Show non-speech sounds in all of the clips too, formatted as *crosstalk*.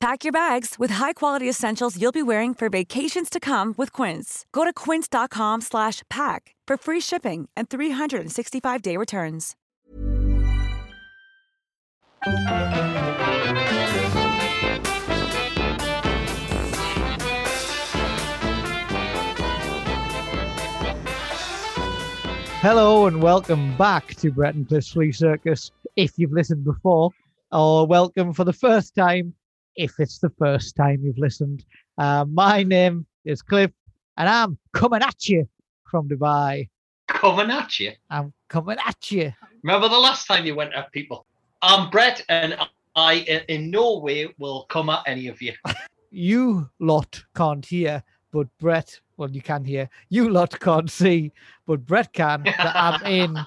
Pack your bags with high-quality essentials you'll be wearing for vacations to come with Quince. Go to quince.com slash pack for free shipping and 365-day returns. Hello and welcome back to Brett and Cliff's Flea Circus. If you've listened before, or welcome for the first time, if it's the first time you've listened. Uh, my name is Cliff, and I'm coming at you from Dubai. Coming at you. I'm coming at you. Remember the last time you went at people? I'm Brett, and I in no way will come at any of you. *laughs* You lot can't hear, but Brett, well, you can hear. You lot can't see, but Brett can. that I'm *laughs* in.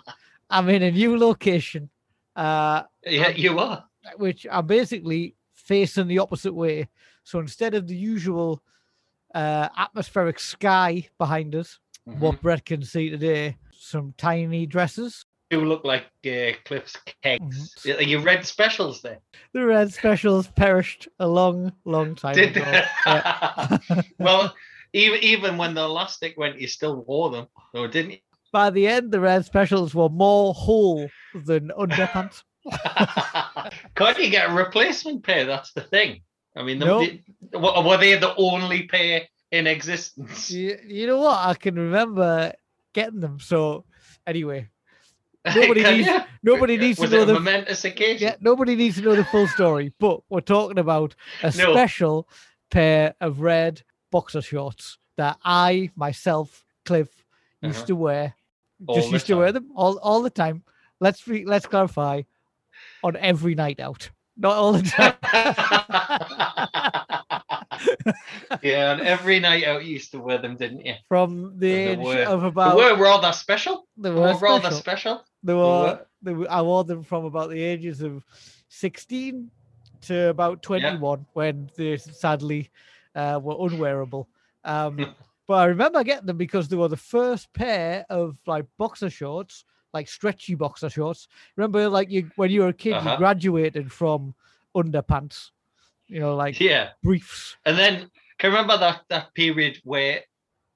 I'm in a new location. Uh, Yeah, you are. which are basically facing the opposite way. So instead of the usual uh, atmospheric sky behind us, what Brett can see today, some tiny dresses. You look like uh, Cliff's kegs. Mhm. Are you red specials there? The red specials perished a long, long time Did ago. Yeah. *laughs* well, even even when the elastic went, you still wore them, or didn't you? By the end, the red specials were more whole than underpants. *laughs* Can't you get a replacement pair? That's the thing. I mean, Nope. the- were they the only pair in existence? you, you know what? I can remember getting them. So anyway, *laughs* Nobody needs- you? nobody needs Was to know the momentous occasion? Yeah, nobody needs to know the full story, but we're talking about a No. special pair of red boxer shorts that I myself, Cliff, used Uh-huh. to wear. All Just used to wear them all, all the time. Let's re- let's clarify on every night out. Not all the time. *laughs* yeah, and every night out you used to wear them, didn't you? From the age were- of They about were rather special. they were were rather special. special. They were, were. they were, I wore them from about the ages of 16 to about 21 when they sadly uh, were unwearable. Um, *laughs* but I remember getting them because they were the first pair of like boxer shorts, like stretchy boxer shorts. Remember, like you when you were a kid, Uh-huh. you graduated from underpants, you know, like Yeah. briefs. And then can you remember that that period where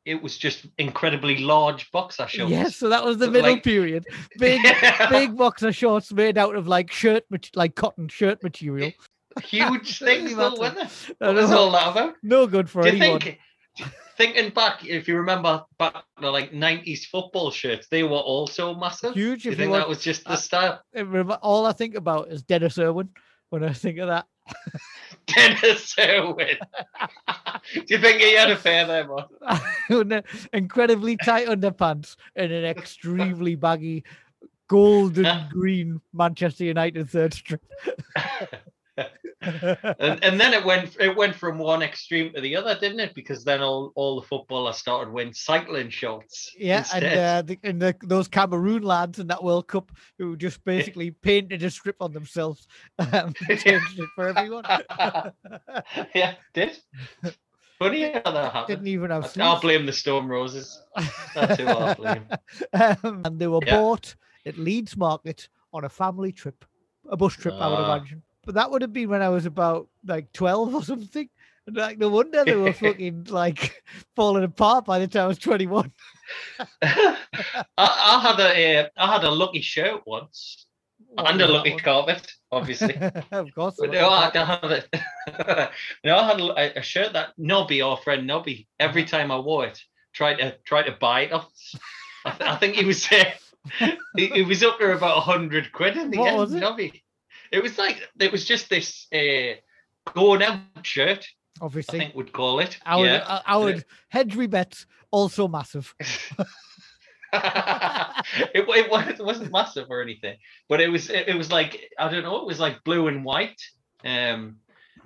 it was just incredibly large boxer shorts? Yes, so that was the middle like- *laughs* period. Big, big boxer shorts made out of like shirt, like cotton shirt material. Huge things, *laughs* though, weren't they? I What was all that about? No good for Do you anyone. think, *laughs* thinking back, if you remember back the like nineties football shirts, they were also massive. Huge. Do you think you that was just the style? all I think about is Denis Irwin when I think of that. *laughs* Denis Irwin. *laughs* Do you think he had a fair there, man? *laughs* Incredibly tight underpants and an extremely baggy golden green Manchester United third strip. And, and then it went it went from one extreme to the other, didn't it? Because then all, all the footballers started wearing cycling shorts. yeah, instead. and uh, the, and the, those Cameroon lads in that World Cup who just basically *laughs* painted a strip on themselves *laughs* um, changed it for everyone. *laughs* yeah, did. Funny how that happened. Didn't even have sleeves. I'll blame the Stone Roses. That's who I'll blame. um, and they were Yeah. bought at Leeds Market on a family trip, a bus trip, I would Ah. imagine. But that would have been when I was about like 12 or *laughs* something. And like, no wonder they were *laughs* fucking like *laughs* falling apart by the time I was 21. I, I had a uh, I had a lucky shirt once What and a lucky one? carpet, obviously. of course. But no, I. I had a, no, I had a, a shirt that Nobby, our friend Nobby, every Uh-huh. time I wore it, tried to tried to buy it off. I, th- I think he was uh, it, was up to about a hundred quid in the What end. was it? Nobby. It was like it was just this uh, going out shirt. Obviously, I think we'd call it. our yeah. uh, our Hedgery bets also massive. *laughs* *laughs* it, it, wa- it wasn't massive or anything, but it was it, it was like I don't know. It was like blue and white, um,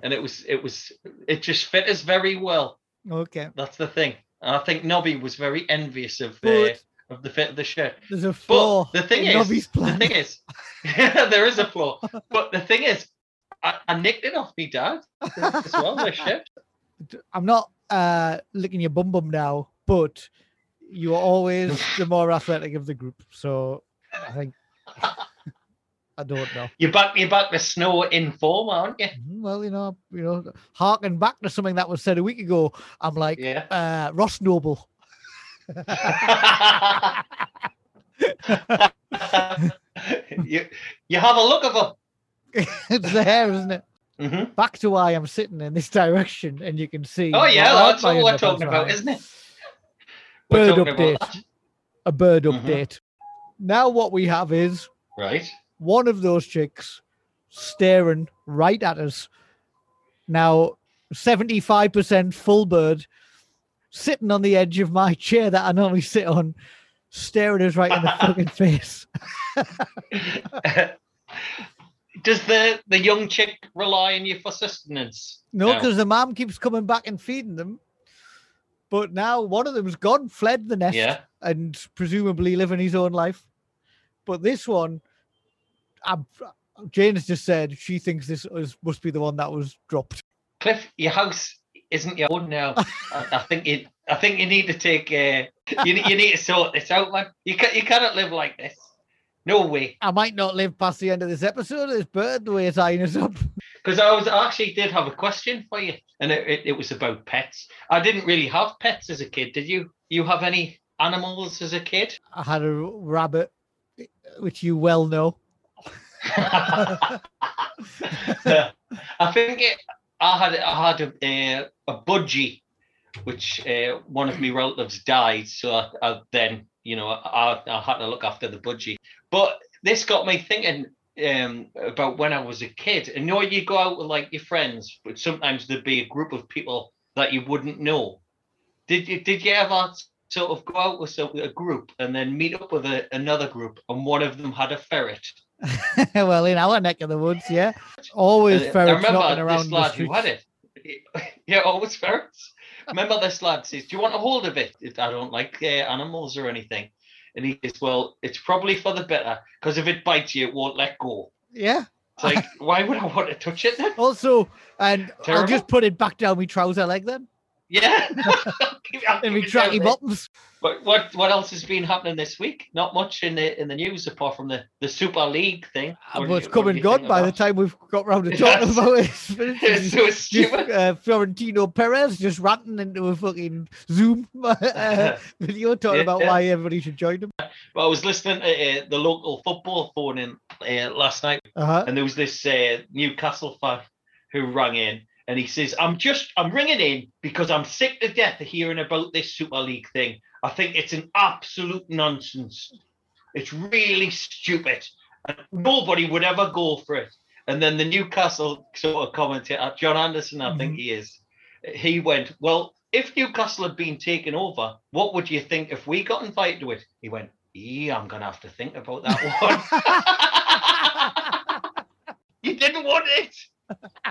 and it was it was it just fit us very well. Okay, That's the thing. And I think Nobby was very envious of uh, but of the fit of the shirt. there's a flaw. But the thing in is, the thing is, *laughs* there is a flaw. But the thing is, I, I nicked it off me dad as well. The shirt. *laughs* I'm not uh licking your bum bum now, but you are always *laughs* the more athletic of the group. So I think I don't know. You back you back to snow in form, aren't you? Mhm, Well, you know, you know, harking back to something that was said a week ago. I'm like Yeah. uh Ross Noble. *laughs* you you have a look of them. *laughs* it's the hair, isn't it? hmm Back to why I'm sitting in this direction, and you can see. Oh yeah, that's what we're talking about, isn't it? We're Bird update. A bird Mhm. update. Now what we have is Right. one of those chicks staring right at us. Now, 75% full bird sitting on the edge of my chair that I normally sit on, staring us right in the *laughs* fucking face. *laughs* Does the the young chick rely on you for sustenance? No, because the mom keeps coming back and feeding them. But now one of them's gone, fled the nest, Yeah. and presumably living his own life. But this one, I'm, Jane has just said she thinks this is, must be the one that was dropped. Cliff, your house isn't your own now. *laughs* I, I think you I think you need to take uh, you you need to sort this out, man. You can you cannot live like this. No way. I might not live past the end of this episode. This bird, the way it's eyeing us up. *laughs* Because I was I actually did have a question for you, and it, it, it was about pets. I didn't really have pets as a kid. Did you? You have any animals as a kid? I had a rabbit, which you well know. *laughs* I think it, I had I had a a, a budgie, which uh, one of my relatives died, so I, I then you know I, I had to look after the budgie. But this got me thinking um, about when I was a kid. And you know, you go out with like your friends, but sometimes there'd be a group of people that you wouldn't know. Did you did you ever sort of go out with a group and then meet up with a, another group, and one of them had a ferret? *laughs* well, in our neck of the woods, yeah. Always ferrets remember knocking this around the lad who had it. *laughs* Yeah, always ferrets. remember this lad says, "Do you want a hold of it?" I don't like uh, animals or anything. And he says, "Well, it's probably for the better because if it bites you, it won't let go." Yeah. It's like, why would I want to touch it then? Also, and I'll just put it back down my trouser leg then. Yeah. And *laughs* *laughs* keep my it down tracky bottoms. But what what else has been happening this week? Not much in the in the news apart from the the Super League thing. Uh, What But it's come what and gone by the time we've got round to Yes. *laughs* talking about it. It's so stupid. uh, Florentino Perez just ranting into a fucking Zoom uh, video talking Yeah. about why everybody should join him. Well, I was listening to uh, the local football phone in uh, last night. Uh-huh. and there was this uh, Newcastle fan who rang in and he says, I'm just, I'm ringing in because I'm sick to death of hearing about this Super League thing. I think it's an absolute nonsense. It's really stupid. And nobody would ever go for it. And then the Newcastle sort of commentator, John Anderson, I think mm-hmm. he is, he went, Well, if Newcastle had been taken over, what would you think if we got invited to it? He went, Yeah, I'm going to have to think about that one. *laughs* *laughs* you didn't want it.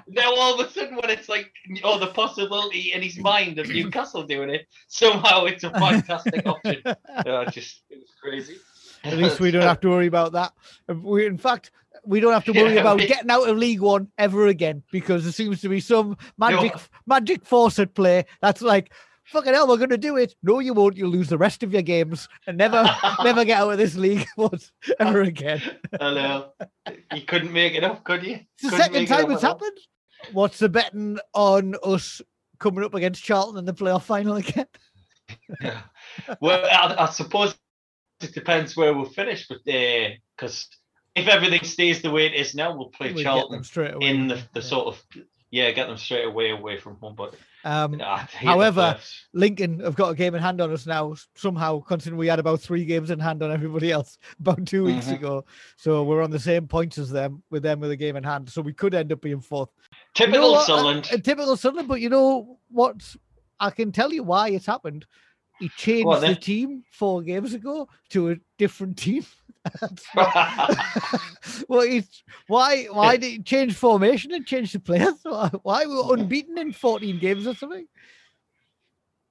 Now all of a sudden, when it's like, oh, the possibility in his mind of Newcastle doing it, somehow it's a fantastic option. *laughs* Uh, just it was crazy. At least we don't have to worry about that. We, in fact, we don't have to worry Yeah, about we- getting out of League One ever again because there seems to be some magic magic force at play. That's like, fucking hell, we're going to do it. No, you won't. You'll lose the rest of your games and never *laughs* never get out of this league *laughs* once ever again. Hello. You couldn't make it up, could you? It's the Couldn't second make it time it's happened. What's the betting on us coming up against Charlton in the playoff final again? Yeah. Well, I, I suppose it depends where we'll finish, but uh, because if everything stays the way it is now, we'll play We get Charlton straight away. in the, yeah. the sort of yeah, get them straight away away from home. But Um, nah, I hate the however. Lincoln have got a game in hand on us now somehow, considering we had about three games in hand on everybody else *laughs* about two weeks Mhm. ago. So we're on the same points as them with them with a game in hand. So we could end up being fourth. You know typical what? Uh, Sunderland. A, typical Sunderland, but you know what? I can tell you why it's happened. He changed on the team four games ago to a different team. *laughs* *laughs* *laughs* Well, he's why why did he change formation and change the players? Why- Why were unbeaten in 14 games or something?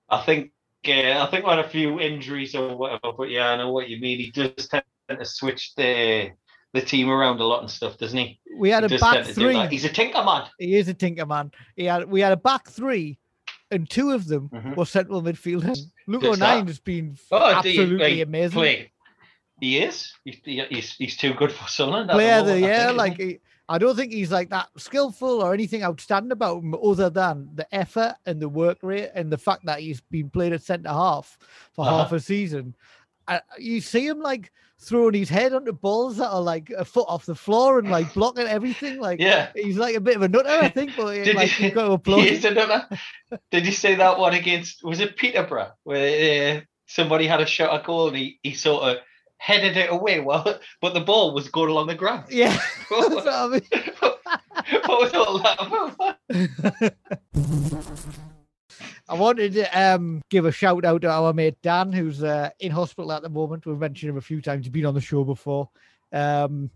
I think yeah, I think we had a few injuries or whatever, but yeah, I know what you mean. He does tend to switch the the team around a lot and stuff, doesn't he? We had He a back tend to do three. He's a tinker man. He is a tinker man. He had we had a back three, and two of them Mhm. were central midfielders. Luke Just that. O'Nien has been Oh, do you- absolutely like, amazing. Play. He is. He- he- He's, he's too good for Sunderland. at the player the moment, year. Like he? he, I don't think he's like that skillful or anything outstanding about him, other than the effort and the work rate and the fact that he's been played at centre half for half Uh-huh. a season. You see him like throwing his head onto balls that are like a foot off the floor and like blocking everything. Like yeah. he's like a bit of a nutter, I think. But Did like you- got to applaud. *laughs* He him. is. Did you say that one against? Was it Peterborough where uh, somebody had a shot at goal and he, he sort of headed it away? Well, but the ball was going along the ground. Yeah, *laughs* *laughs* what what I mean. was all that about? I wanted to um, give a shout out to our mate Dan, who's uh, in hospital at the moment. We've mentioned him a few times. He's been on the show before, um,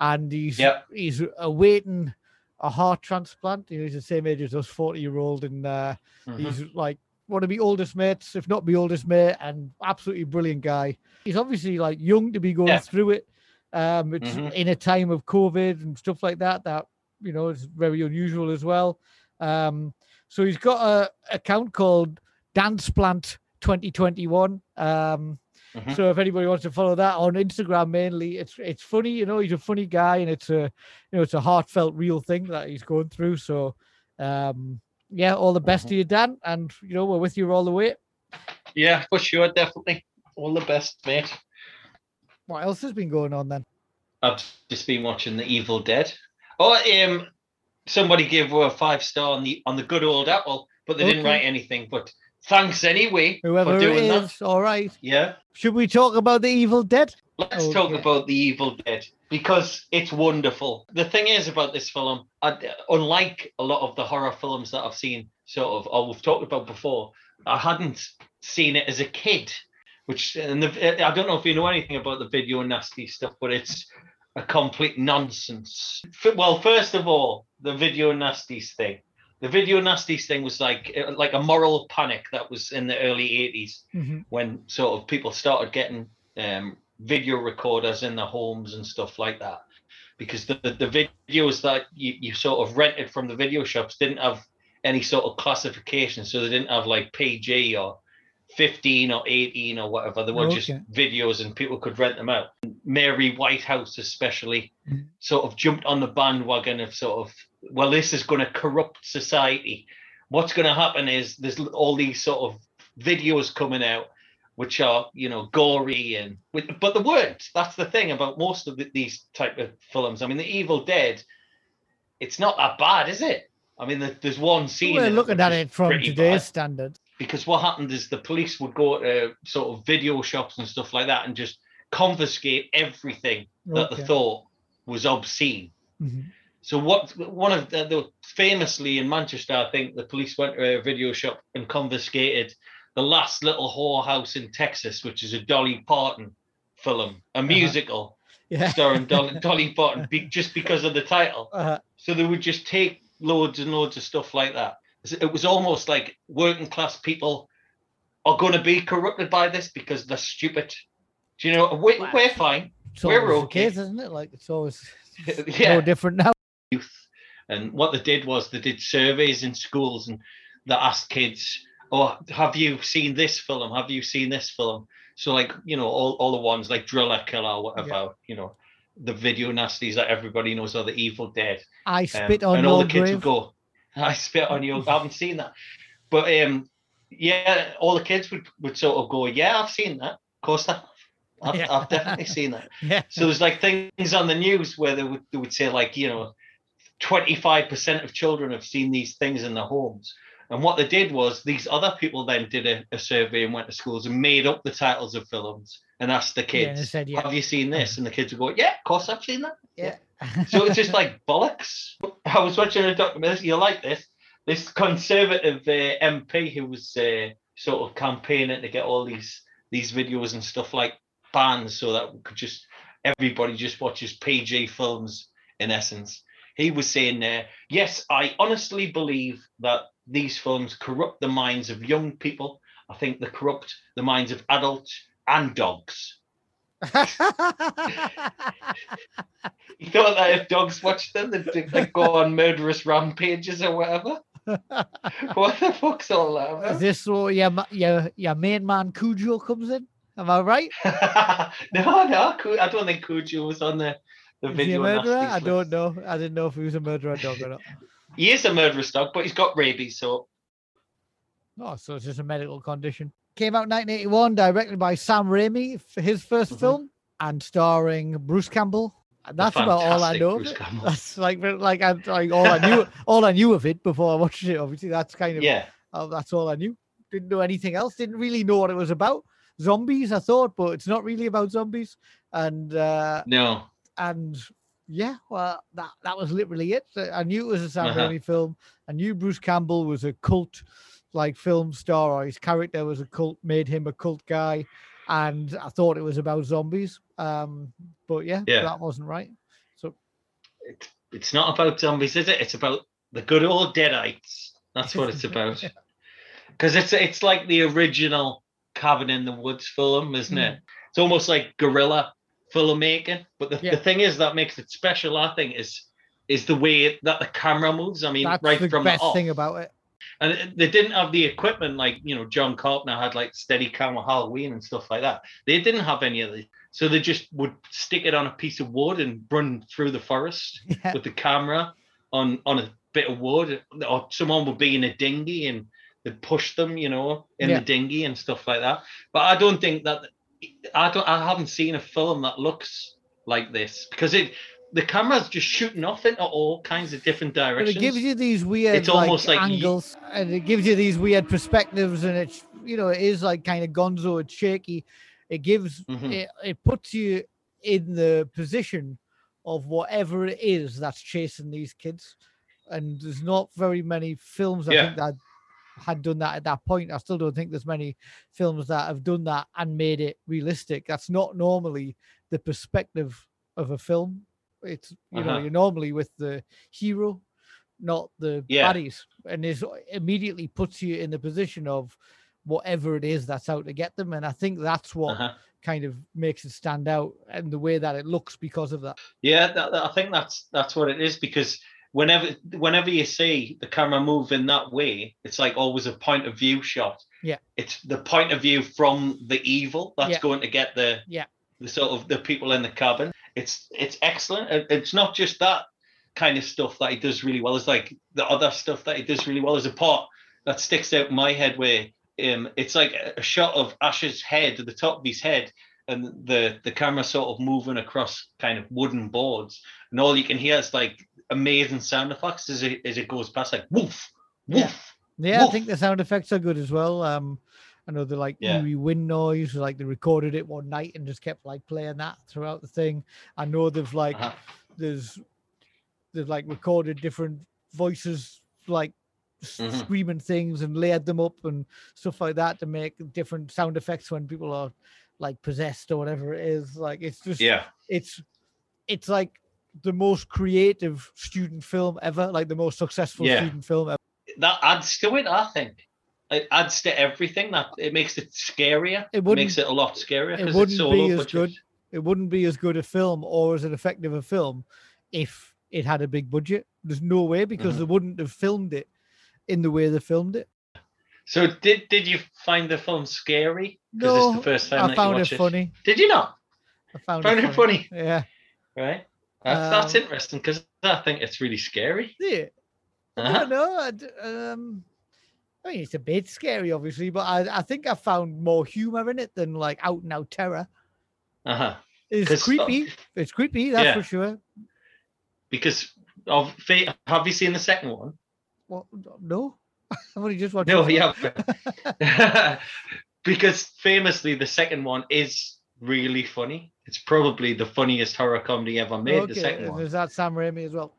and he's Yep. he's awaiting a heart transplant. You know, he's the same age as us, forty year old, and uh, Mhm. he's like one of my oldest mates, if not my oldest mate, and absolutely brilliant guy. He's obviously like young to be going Yeah. through it. Um, it's Mhm. in a time of COVID and stuff like that. That you know is very unusual as well. Um, so he's got a account called Danceplant 2021. Um, Mhm. So if anybody wants to follow that on Instagram, mainly, it's it's funny. You know, he's a funny guy, and it's a you know it's a heartfelt, real thing that he's going through. So, um, yeah, all the best Mhm. to you, Dan, and you know we're with you all the way. Yeah, for sure, definitely. All the best, mate. What else has been going on then? I've just been watching The Evil Dead. Oh, um, somebody gave her a five star on the on the good old Apple, but they didn't write anything. But thanks anyway Whoever for doing is, that. all right. Yeah. Should we talk about the Evil Dead? Let's talk about The Evil Dead because it's wonderful. The thing is about this film, I, unlike a lot of the horror films that I've seen, sort of, or we've talked about before, I hadn't seen it as a kid. Which, and the, I don't know if you know anything about the video nasty stuff, but it's a complete nonsense. Well, first of all, the video nasties thing. The video nasties thing was like uh, like a moral panic that was in the early 80s Mhm. when sort of people started getting um, video recorders in their homes and stuff like that because the, the, the videos that you, you sort of rented from the video shops didn't have any sort of classification so they didn't have like pg or 15 or 18 or whatever they were just videos and people could rent them out mary whitehouse especially Mhm. sort of jumped on the bandwagon of sort of well this is going to corrupt society what's going to happen is there's all these sort of videos coming out which are you know gory and but the weren't that's the thing about most of the, these type of films i mean the evil dead it's not that bad is it i mean there- there's one scene We're looking at it from today's bad standards. because what happened is the police would go to sort of video shops and stuff like that and just confiscate everything that Okay. they thought was obscene Mhm. So what one of the, the famously in Manchester, I think the police went to a video shop and confiscated the best little whorehouse in Texas, which is a Dolly Parton film, a musical Yeah. starring Dolly, *laughs* Dolly Parton, be, just because of the title. Uh, So they would just take loads and loads of stuff like that. It was almost like working class people are going to be corrupted by this because they're stupid. Do you know? We, we're fine. it's We're always the okay. case, isn't it? Like it's always *laughs* yeah. no different now. Youth. And what they did was they did surveys in schools and they asked kids, "Oh, have you seen this film? Have you seen this film?" So like you know all, all the ones like Driller Killer, whatever you know, the video nasties that everybody knows are the Evil Dead. I Um, spit on and all the kids grave. would go, "I spit on you." I haven't seen that, but um, yeah, all the kids would would sort of go, "Yeah, I've seen that. Of course, I. I've, Yeah. I've definitely seen that." *laughs* Yeah. So there's like things on the news where they would they would say like you know 25% of children have seen these things in their homes. And what they did was these other people then did a, a survey and went to schools and made up the titles of films and asked the kids, they said, yeah. Have you seen this? And the kids would go, Yeah, of course I've seen that. Yeah. So it's just like bollocks. I was watching a documentary. You like this? This conservative uh, MP who was uh, sort of campaigning to get all these these videos and stuff like banned, so that we could just everybody just watches PG films. In essence, he was saying there, yes, I honestly believe that these films corrupt the minds of young people. I think they corrupt the minds of adults and dogs. He thought that if dogs watched them, they'd, they'd go on murderous rampages or whatever. *laughs* what the fuck's all that Is about? this where your, your, your main man Cujo comes in? Am I right? *laughs* no, no, I don't think Cujo was on the, the Is he a video. murderer? I don't know. I didn't know if he was a murderer dog or not. *laughs* He is a murderous dog, but he's got rabies, so Oh, so it's just a medical condition. Came out 1981, directed by Sam Raimi for his 1st Mhm. film, and starring Bruce Campbell. And that's about all I know. of Bruce it. Campbell. That's like like I like all I knew *laughs* all I knew of it before I watched it. Obviously, that's kind of Yeah, oh, that's all I knew. Didn't know anything else. Didn't really know what it was about. Zombies, I thought, but it's not really about zombies. And uh no, and yeah, well, that that was literally it. I knew it was a Sam Uh-huh. Raimi film. I knew Bruce Campbell was a cult like film star, or his character was a cult, made him a cult guy, and I thought it was about zombies. Um, but yeah, Yeah. that wasn't right. So it's, it's not about zombies, is it? It's about the good old deadites. That's what it's about. *laughs* Because it's it's like the original Cabin in the Woods film, isn't it? It's almost like guerrilla filmmaking. But the. Yeah. the thing is that makes it special, I think, is is the way that the camera moves. I mean, that's right the from best the off. thing about it. And they didn't have the equipment like you know John Carpenter had like steady camera Halloween and stuff like that. They didn't have any of the so they just would stick it on a piece of wood and run through the forest *laughs* Yeah. with the camera on on a bit of wood, or someone would be in a dinghy and they'd push them, you know, in Yeah. the dinghy and stuff like that. But I don't think that I don't I haven't seen a film that looks like this because it the camera's just shooting off into all kinds of different But directions. it gives you these weird It's almost like, like you- angles and it gives you these weird perspectives and it's you know it is like kind of gonzo it's shaky it gives Mhm. it, it puts you in the position of whatever it is that's chasing these kids and there's not very many films i Yeah. think that had done that at that point i still don't think there's many films that have done that and made it realistic that's not normally the perspective of a film it's you know Uh-huh. you're normally with the hero not the Yeah. baddies and this immediately puts you in the position of whatever it is that's out to get them and i think that's what Uh-huh. kind of makes it stand out and the way that it looks because of that Yeah, that, that- I think that's that's what it is because whenever whenever you see the camera move in that way, it's like always a point of view shot. Yeah. It's the point of view from the evil that's Yeah. going to get the Yeah. the sort of the people in the cabin. It's it's excellent. It- It's not just that kind of stuff that he does really well. It's like the other stuff that he does really well. There's a part that sticks out in my head where um it's like a, shot of Ash's head at the top of his head and the the camera sort of moving across kind of wooden boards and all you can hear is like amazing sound effects as it as it goes past like woof woof yeah i Woof. think the sound effects are good as well um i know they're like Yeah. eerie wind noise like they recorded it one night and just kept like playing that throughout the thing i know they've like Uh-huh. there's they've like recorded different voices like Mhm. screaming things and layered them up and stuff like that to make different sound effects when people are like possessed or whatever it is like it's just yeah it's it's like the most creative student film ever like the most successful Yeah. student film ever. That adds to it i think. It adds to everything that it makes it scarier. It it, makes it a lot scarier it wouldn't it's so be as good it wouldn't be as good a film or as an effective a film if it had a big budget. There's no way because Mhm. they wouldn't have filmed it in the way they filmed it. So did did you find the film scary? Because no it's the first time i found it watched funny. Did you not? I found, Found it funny? yeah. Right that's, that's Um, interesting because i think it's really scary yeah I Uh-huh. don't know. I um, I mean, it's a bit scary, obviously, but I, I think I found more humor in it than like out and out terror. uh-huh It's 'Cause, uh, creepy. It's creepy, that's yeah. for sure. because of have you seen the second one? Well, no, *laughs* I've only just watched. No, yeah. *laughs* *laughs* because famously the second one is really funny. It's probably the funniest horror comedy ever made. The second one. Is that Sam Raimi as well?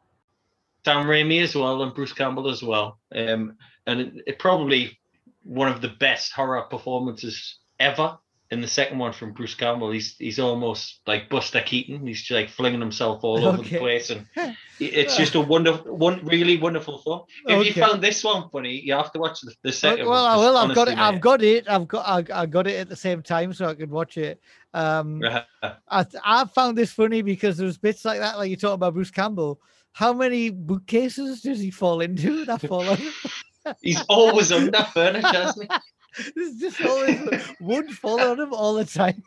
Sam Raimi as well and Bruce Campbell as well. Um, and it, it probably one of the best horror performances ever. In the second one from Bruce Campbell, he's he's almost like Buster Keaton. He's like flinging himself all over the place, and *laughs* it's just a wonderful, one really wonderful film. If Okay. you found this one funny, you have to watch the, the second well, one. I will. I've got it. I've got it. I've got. I, I got it at the same time, so I could watch it. Um, *laughs* I I found this funny because there's bits like that, like you talk about Bruce Campbell. How many bookcases does he fall into? *laughs* That fall on. *laughs* He's always under furniture, isn't he? There's just always wood fall on him all the time.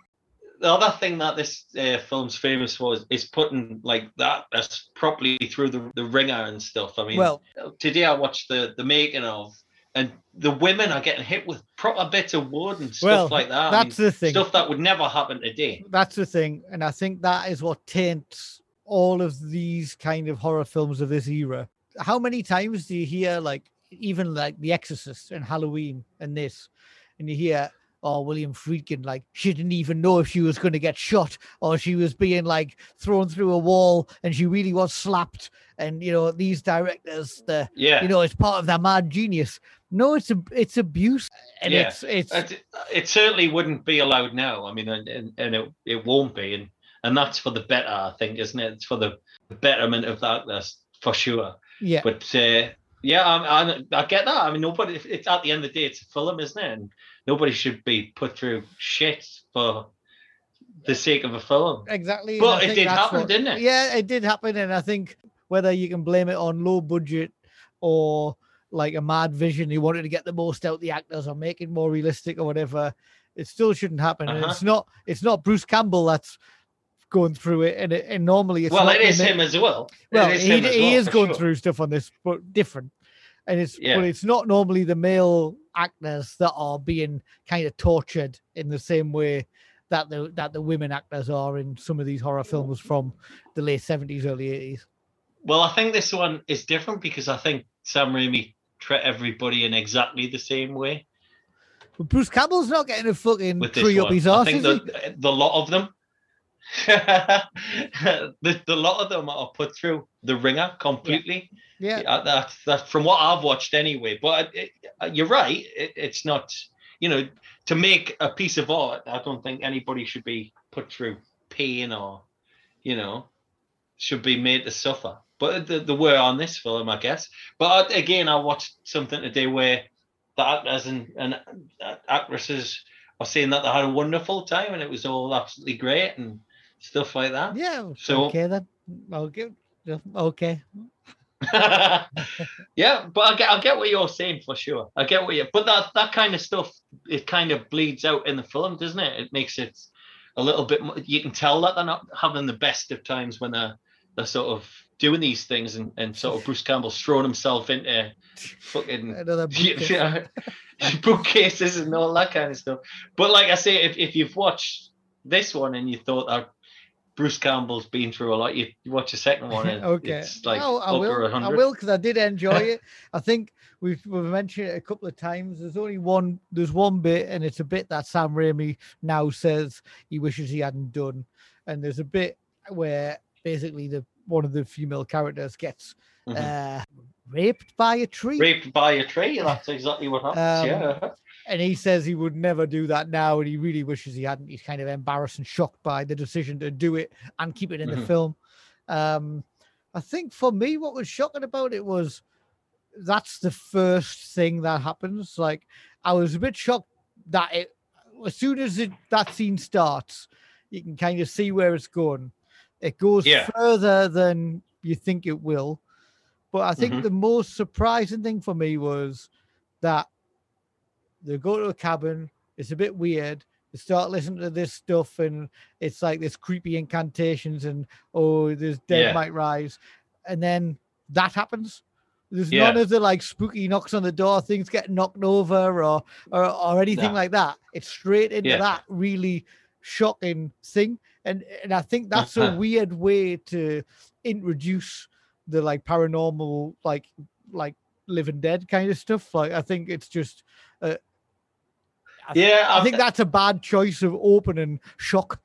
The other thing that this uh, film's famous for is, is putting like that as properly through the, the ringer and stuff. I mean, Well, today I watched the the making of, and the women are getting hit with proper bits of wood and stuff Well, like that. I that's mean, the thing. Stuff that would never happen today. That's the thing, and I think that is what taints all of these kind of horror films of this era. How many times do you hear like even like The Exorcist and Halloween and this, and you hear oh William Friedkin like she didn't even know if she was going to get shot or she was being like thrown through a wall and she really was slapped, and you know these directors the Yeah. you know it's part of their mad genius. No, it's a it's abuse, and Yeah. it's it's It, it certainly wouldn't be allowed now. I mean, and, and, and it, it won't be. And, and that's for the better, I think, isn't it? It's for the betterment of that, that's for sure. yeah. But uh, yeah, I, I, I get that. I mean, nobody. It's at the end of the day, it's a film, isn't it? And nobody should be put through shit for the sake of a film. exactly. But it did happen, what- didn't it? Yeah, it did happen, and I think whether you can blame it on low budget or like a mad vision, he wanted to get the most out the actors or make it more realistic or whatever, it still shouldn't happen. And Uh-huh. it's not it's not Bruce Campbell that's going through it, and it, and normally it's well, it is him as well. Well, is he, he well, is going sure. through stuff on this, but different. And it's Yeah. but it's not normally the male actors that are being kind of tortured in the same way that the that the women actors are in some of these horror films from the late seventies, early eighties. Well, I think this one is different because I think Sam Raimi treat everybody in exactly the same way But Bruce Campbell's not getting a fucking tree up his I think the, the lot of them, *laughs* the, the lot of them are put through the ringer completely. Yeah, Yeah, that's that's from what I've watched anyway. But uh, it, it- you're right. It, it's not, you know, to make a piece of art. I don't think anybody should be put through pain or, you know, should be made to suffer. But the, the were on this film, I guess. But uh, again, I watched something today where the actors and, and actresses are saying that they had a wonderful time and it was all absolutely great and stuff like that. yeah. So- okay then. Okay. yeah, *laughs* Okay. yeah, but I get I get what you're saying for sure. I get what you but that that kind of stuff it kind of bleeds out in the film, doesn't it? It makes it a little bit more you can tell that they're not having the best of times when they're they're sort of doing these things and, and sort of Bruce Campbell's thrown himself into fucking *laughs* *laughs* bookcase. yeah, bookcases and all that kind of stuff. But like I say, if, if you've watched this one and you thought that Bruce Campbell's been through a lot, you, you watch the second one and *laughs* okay. it's like No, I will. I will because I did enjoy *laughs* it. I think we've we've mentioned it a couple of times. There's only one. There's one bit, and it's a bit that Sam Raimi now says he wishes he hadn't done. And there's a bit where basically the one of the female characters gets Mhm. uh, raped by a tree. raped by a tree. That's exactly what happens. Um, yeah. And he says he would never do that now and he really wishes he hadn't he's kind of embarrassed and shocked by the decision to do it and keep it in the Mhm. film um i think for me what was shocking about it was that's the first thing that happens like i was a bit shocked that it as soon as it, that scene starts you can kind of see where it's going it goes Yeah. further than you think it will but i think Mhm. the most surprising thing for me was that they go to a cabin. It's a bit weird. They start listening to this stuff, and it's like this creepy incantations, and oh, there's dead Yeah. might rise, and then that happens. There's Yeah. none of the like spooky knocks on the door, things get knocked over, or or, or anything Nah. like that. It's straight into Yeah. that really shocking thing, and and I think that's Uh-huh. a weird way to introduce the like paranormal like like living dead kind of stuff. Like I think it's just uh, I th- Yeah, I I've- think that's a bad choice of opening shock.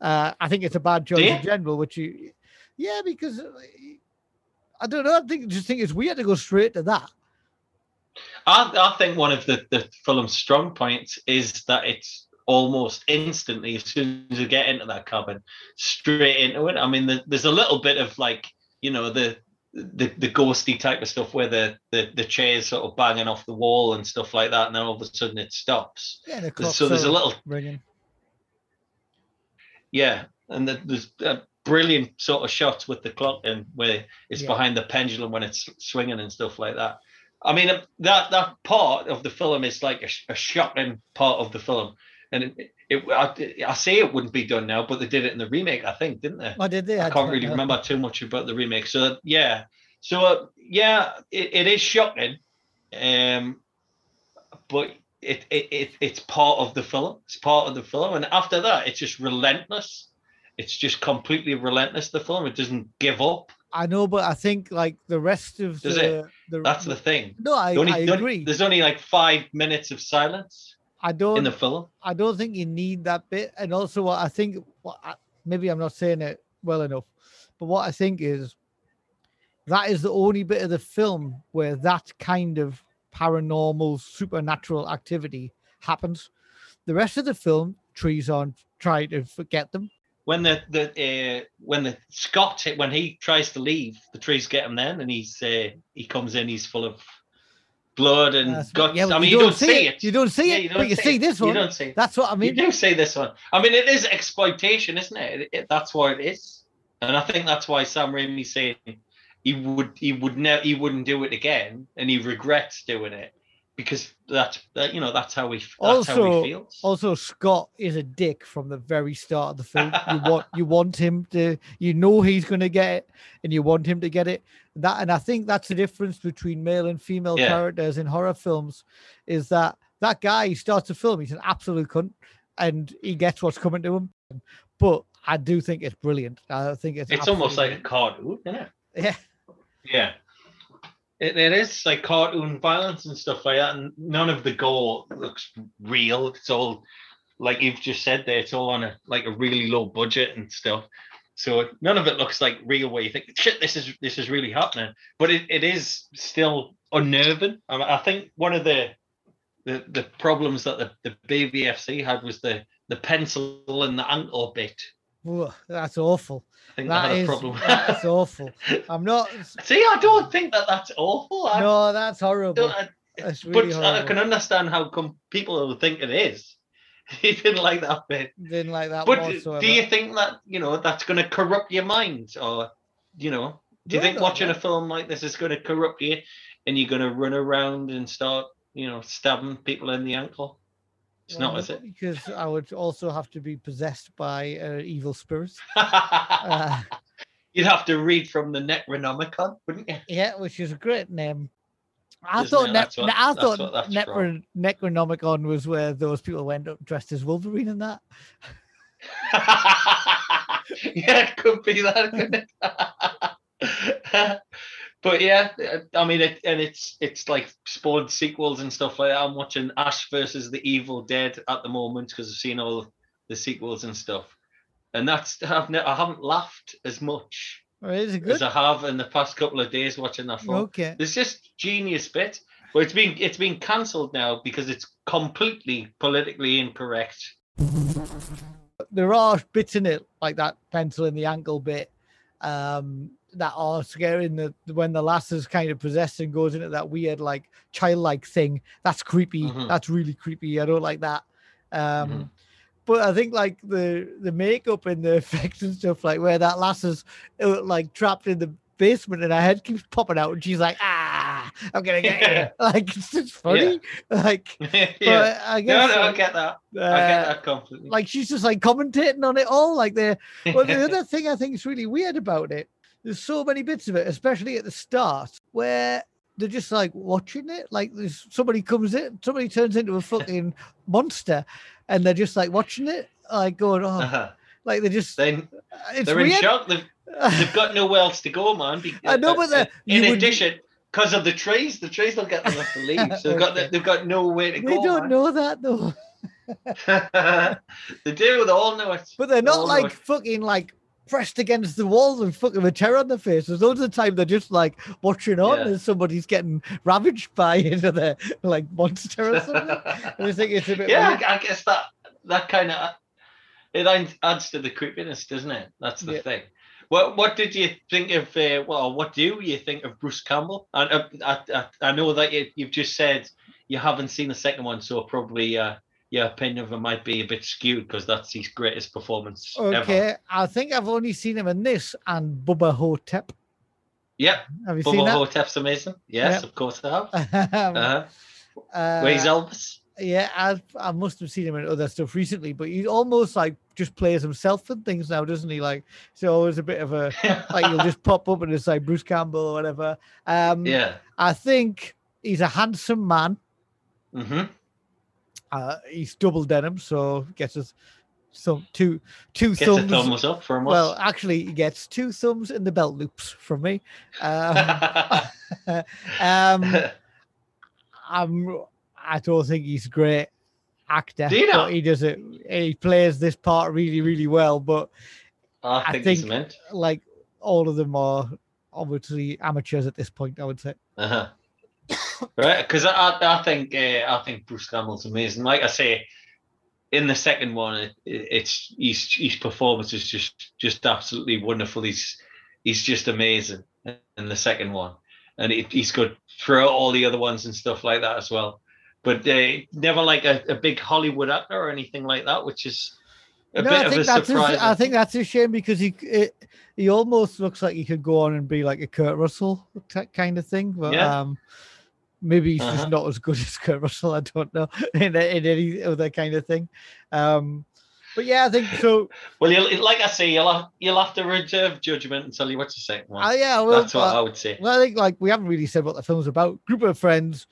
Uh, I think it's a bad choice in general, which you, yeah, because uh, I don't know. I think just think it's weird to go straight to that. I, I think one of the, the film's strong points is that it's almost instantly as soon as you get into that cabin, straight into it. I mean, the, there's a little bit of like, you know, the the, the ghosty type of stuff where the, the the chairs sort of banging off the wall and stuff like that, and then all of a sudden it stops. Yeah, the so there's a little ringing. Yeah, and the, there's a brilliant sort of shots with the clock and where it's Yeah. behind the pendulum when it's swinging and stuff like that. I mean, that that part of the film is like a, a shocking part of the film, and it, it I, I say it wouldn't be done now, but they did it in the remake, I think, didn't they? Oh, did they? I can't really know. remember too much about the remake. So yeah, so uh, yeah, it, it is shocking, um, but it, it it it's part of the film. It's part of the film, and after that, it's just relentless. It's just completely relentless. The film it doesn't give up. I know, but I think like the rest of Does the, it? the That's the thing. no, I, only- I agree. there's only like five minutes of silence I don't in the film. I don't think you need that bit. And also, what I think, what I, maybe I'm not saying it well enough, but what I think is that is the only bit of the film where that kind of paranormal, supernatural activity happens. The rest of the film, trees on trying to forget them. when the the uh, when the Scott when he tries to leave, the trees get him then, and he's uh, he comes in, he's full of blood and That's- guts. yeah, I mean, you don't, see it. You don't see Yeah, it, you don't you see see it. this one. You don't see it. That's what I mean. You do see this one. I mean, it is exploitation, isn't it? It- it- That's what it is, and I think that's why Sam Raimi's saying he would he would never he wouldn't do it again, and he regrets doing it because that's that you know that's how he that's how Also- he feels. Also, Scott is a dick from the very start of the film. You *laughs* want you want him to, you know he's going to get it, and you want him to get it. That and I think that's the difference between male and female Yeah. characters in horror films, is that that guy he starts a film, he's an absolute cunt, and he gets what's coming to him. But I do think it's brilliant. I think it's it's almost like a absolutely cartoon, it? brilliant. Yeah. It, it is like cartoon violence and stuff like that, and none of the gore looks real. It's all like you've just said there. It's all on a like a really low budget and stuff. So none of it looks like real. Where you think, shit, this is this is really happening, but it, it is still unnerving. I, mean, I think one of the the the problems that the the BBFC had was the the pencil and the ankle bit. Ugh, that's awful. I think That they had is a problem. *laughs* that's awful. I'm not. *laughs* See, I don't think that that's awful. I No, that's horrible. I, That's really but I can understand how come people think it is. *laughs* He didn't like that bit. Didn't like that But whatsoever. do you think that you know that's going to corrupt your mind, or you know, do you No, think no, watching no. a film like this is going to corrupt you, and you're going to run around and start, you know, stabbing people in the ankle? It's Well, not, is it? Because I would also have to be possessed by uh, evil spirits. *laughs* Uh, You'd have to read from the Necronomicon, wouldn't you? yeah, which is a great name. I thought, ne- what- I thought what that's Necro- Necronomicon was where those people went up dressed as Wolverine and that. *laughs* yeah, it could be that, couldn't it? *laughs* but yeah, I mean, it, and it's it's like spawned sequels and stuff like that. I'm watching Ash versus the Evil Dead at the moment because I've seen all the sequels and stuff, and that's I've ne- I haven't laughed as much Oh, is it as? I have in the past couple of days watching that film. Okay. There's just genius bit. But it's been it's been cancelled now because it's completely politically incorrect. There are bits in it, like that pencil in the ankle bit, um, that are scary. In the when the lass is kind of possessed and goes into that weird, like childlike thing. That's creepy. Mhm. That's really creepy. I don't like that. Um, Mhm. But I think like the the makeup and the *laughs* effects and stuff, like where that lass is uh, like trapped in the basement and her head keeps popping out and she's like, ah, I'm gonna get you. *laughs* Like it's just funny. *laughs* Like, yeah. but I guess no, I like, get that. I get uh, that completely. like she's just like commentating on it all. Like the well, the other thing I think is really weird about it, there's so many bits of it, especially at the start, where they're just like watching it. Like there's somebody comes in, somebody turns into a *laughs* fucking monster, and they're just like watching it, like going, oh, Uh-huh. like they're just. Then uh, It's they're in shock. They've, they've got nowhere else to go, man. *laughs* I know, but uh, the, uh, in addition, because of the trees, the trees don't get enough to *laughs* leave, so they've got they've got nowhere to go. They don't man. know that though. they do. They all know it. But they're not they like fucking like pressed against the walls and fucking with terror on their faces. Those of the time they're just like watching on yeah. as somebody's getting ravaged by *laughs* into their like monster or something. *laughs* I think it's a bit. Yeah, weird. I guess that that kind of it adds to the creepiness, doesn't it? That's the yeah. thing. What what did you think of? Uh, well, what do you think of Bruce Campbell? And uh, I, I, I know that you, you've just said you haven't seen the second one, so probably uh, your opinion of him might be a bit skewed because that's his greatest performance. Okay, ever. I think I've only seen him in this and Bubba Ho-Tep. Yep. Have you Bubba seen that? Ho-Tep's amazing. Yes, yep. of course I have. *laughs* uh-huh. uh, Where's Elvis? Yeah, I I must have seen him in other stuff recently, but he almost like just plays himself in things now, doesn't he? Like so always a bit of a *laughs* like he'll just pop up and it's like Bruce Campbell or whatever. Um yeah. I think he's a handsome man. Mm-hmm. Uh, he's double denim, so gets us some two two gets thumbs. thumbs up from us. Well, actually, he gets two thumbs in the belt loops from me. Um, *laughs* *laughs* um, I'm. I don't think he's a great actor. Do you know? He does it. He plays this part really, really well. But I think, I think like all of them are obviously amateurs at this point. I would say. Uh-huh right? Because I, I think uh, I think Bruce Campbell's amazing. Like I say, in the second one, it, it's his his performance is just just absolutely wonderful. He's he's just amazing in the second one, and it, he's good throughout all the other ones and stuff like that as well. But uh, never like a, a big Hollywood actor or anything like that, which is a no, bit I think of a that's surprise. A, I think that's a shame because he it, he almost looks like he could go on and be like a Kurt Russell kind of thing. But yeah. um, Maybe he's uh-huh. just not as good *laughs* as Kurt Russell. I don't know *laughs* in, in any other kind of thing. Um, but yeah, I think so. *laughs* well, you'll, like I say, you'll have, you'll have to reserve judgment and tell you what to say. Well, uh, yeah, well, that's what uh, I would say. Well, I think like we haven't really said what the film's about. Group of friends.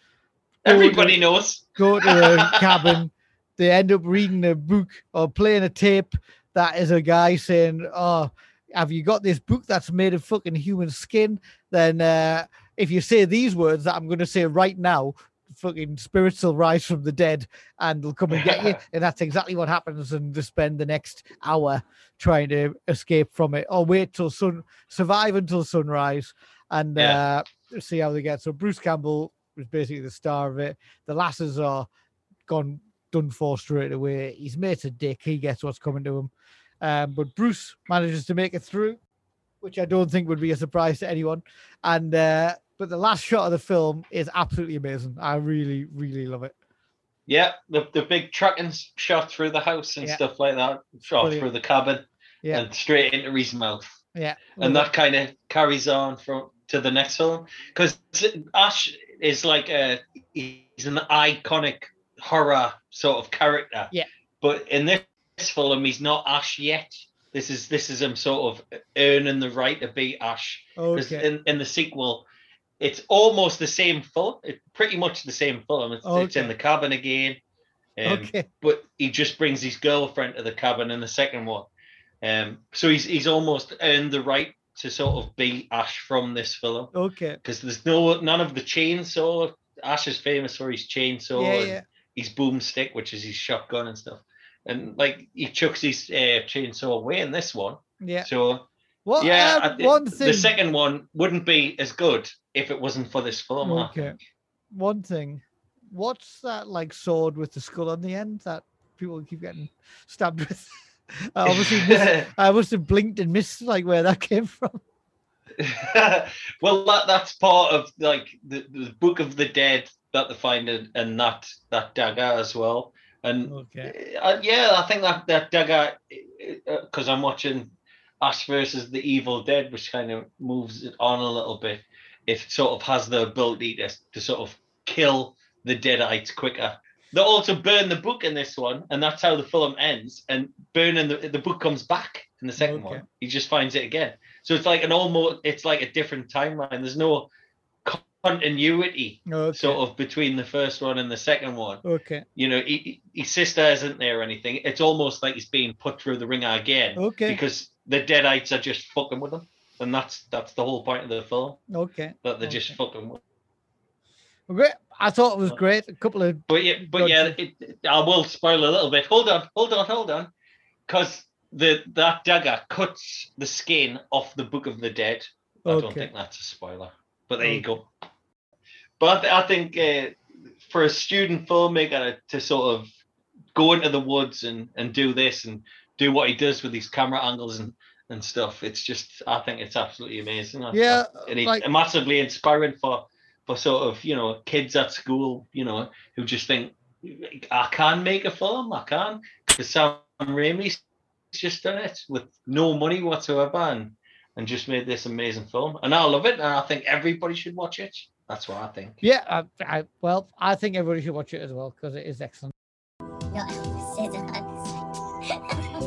Everybody to, knows. Go to a cabin. They end up reading a book or playing a tape that is a guy saying, "Oh, have you got this book that's made of fucking human skin?" Then uh, if you say these words that I'm going to say right now, fucking spirits will rise from the dead and they'll come and get you. *laughs* and that's exactly what happens. And they spend the next hour trying to escape from it or wait till sun, survive until sunrise and yeah. uh, see how they get. So Bruce Campbell was basically the star of it. The lasses are gone done for straight away. He's made a dick. He gets what's coming to him. Um, but Bruce manages to make it through, which I don't think would be a surprise to anyone. And uh, but the last shot of the film is absolutely amazing. I really, really love it. Yeah, the, the big trucking shot through the house and yeah. stuff like that, shot Brilliant. through the cabin, yeah. and straight into his mouth. Yeah, and that kind of carries on from to the next film because Ash is like a he's an iconic horror sort of character. Yeah, but in this film, he's not Ash yet. This is this is him sort of earning the right to be Ash. Okay. in, in the sequel, it's almost the same film. It's pretty much the same film. It's, okay. it's in the cabin again. Um, okay. But he just brings his girlfriend to the cabin in the second one. Um, so he's he's almost earned the right to sort of be Ash from this film. Okay. Because there's no none of the chainsaw. Ash is famous for his chainsaw yeah, and yeah. his boomstick, which is his shotgun and stuff. And like he chucks his uh, chainsaw away in this one. Yeah. So well, yeah, uh, one thing. The second one wouldn't be as good if it wasn't for this film. Okay. One thing. What's that like sword with the skull on the end that people keep getting stabbed with? *laughs* I obviously *laughs* missed, I must have blinked and missed like where that came from. *laughs* well, that that's part of like the, the Book of the Dead that they find in, and that that dagger as well. And okay. uh, yeah, I think that that dagger because uh, I'm watching Ash versus the Evil Dead, which kind of moves it on a little bit. It sort of has the ability to, to sort of kill the Deadites quicker. They also burn the book in this one, and that's how the film ends. And burning the the book comes back in the second okay. one. He just finds it again. So it's like an almost it's like a different timeline. There's no continuity Okay. sort of between the first one and the second one. Okay. You know, he, his sister isn't there or anything. It's almost like he's being put through the ringer again Okay. because the Deadites are just fucking with him, and that's that's the whole point of the film Okay. that they're just fucking with. Great. I thought it was great. A couple of But yeah, but yeah, it, it- I will spoil a little bit. Hold on, hold on, hold on, because the that dagger cuts the skin off the Book of the Dead. I don't think that's a spoiler, but there you go. But I, th- I think uh, for a student filmmaker to sort of go into the woods and and do this and do what he does with these camera angles and and stuff, it's just I think it's absolutely amazing. Yeah, and it's like- massively inspiring for for sort of you know kids at school, you know, who just think I can make a film, I can, because Sam Raimi's just done it with no money whatsoever and and just made this amazing film, and I love it, and I think everybody should watch it. That's what I think. Yeah, I, I, well, I think everybody should watch it as well because it is excellent. Your Elvis Scissorhands.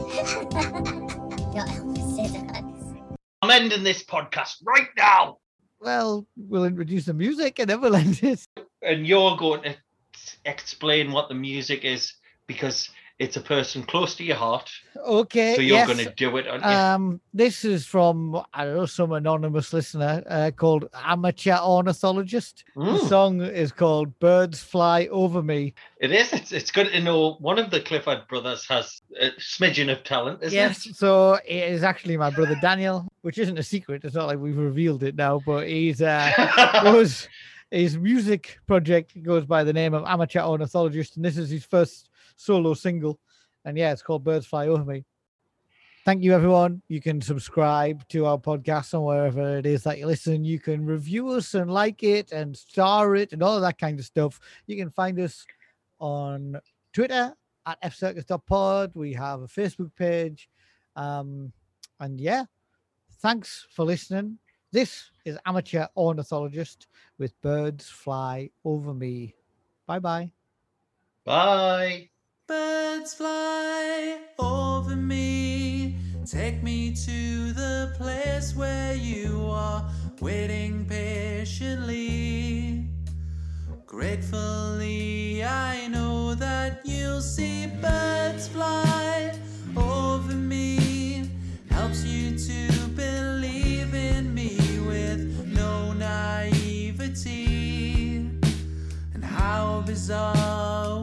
Your Elvis Scissorhands. I'm ending this podcast right now, Well, we'll introduce the music and then we'll end it. and you're going to explain what the music is because it's a person close to your heart, Okay. so you're yes. going to do it, aren't? Um, this is from I don't know some anonymous listener uh, called Amateur Ornithologist. The Mm. song is called "Birds Fly Over Me." It is. It's, it's good to know one of the Clifford brothers has a smidgen of talent, isn't yes, it? so it is actually my brother Daniel, which isn't a secret. It's not like we've revealed it now, but he's uh, *laughs* was his music project goes by the name of Amateur Ornithologist, and this is his first solo single. And yeah, it's called Birds Fly Over Me. Thank you, everyone. You can subscribe to our podcast on wherever it is that you listen. You can review us and like it and star it and all of that kind of stuff. You can find us on Twitter at fcircus.pod. We have a Facebook page. Um, and yeah, thanks for listening. This is Amateur Ornithologist with Birds Fly Over Me. Bye bye bye. Birds fly over me. Take me to the place where you are waiting patiently. Gratefully, I know that you'll see birds fly over me. Helps you to believe in me with no naivety. And how bizarre